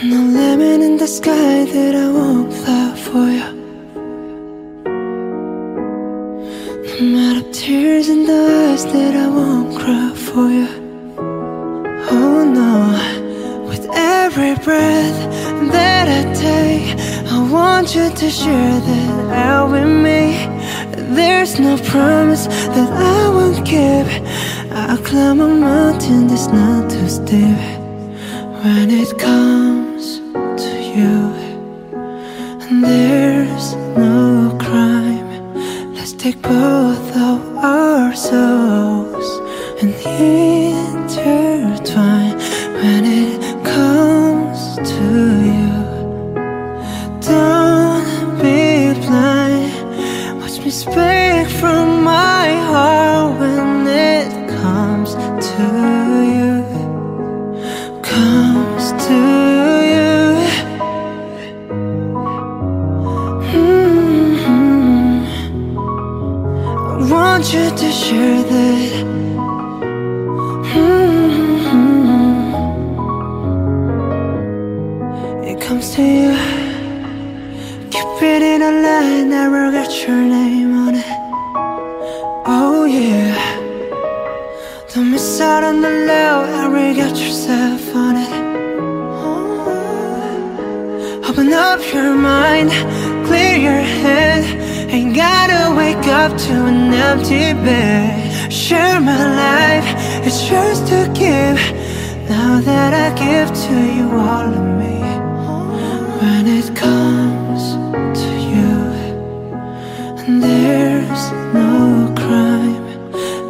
No lemon in the sky that I won't fly for you. No matter tears in the eyes that I won't cry for you. Oh no, with every breath that I take, I want you to share that out with me. There's no promise that I won't keep. I'll climb a mountain that's not too steep when it comes you. And there's no crime. Let's take both of our souls and intertwine when it comes to you. Don't be blind. Watch me speak from want you to share that. Mhm. It comes to you. Keep it in a line, never get your name on it. Oh yeah. Don't miss out on the love, ever get yourself on it. Open up your mind, clear your head. Ain't gotta wake up to an empty bed. Share my life, it's yours to give. Now that I give to you all of me. When it comes to you, and there's no crime.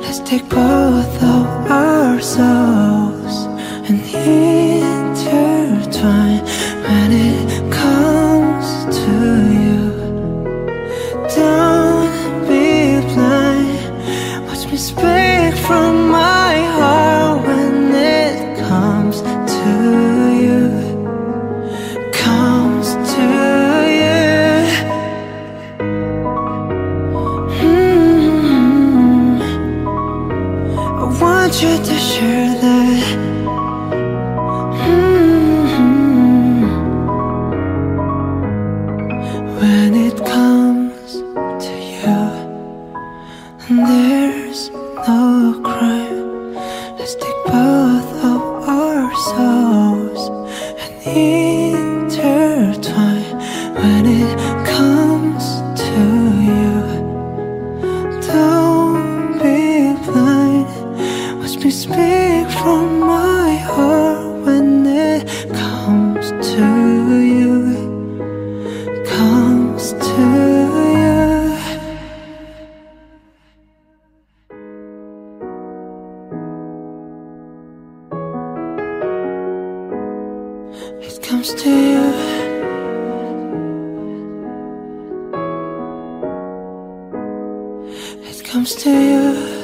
Let's take both of our souls Me speak from my heart when it comes to you. Comes to you. Mm. I want you to share that. Mhm. When it comes to you, and there's no crime. Let's take both of our souls and intertwine. It comes to you. It comes to you.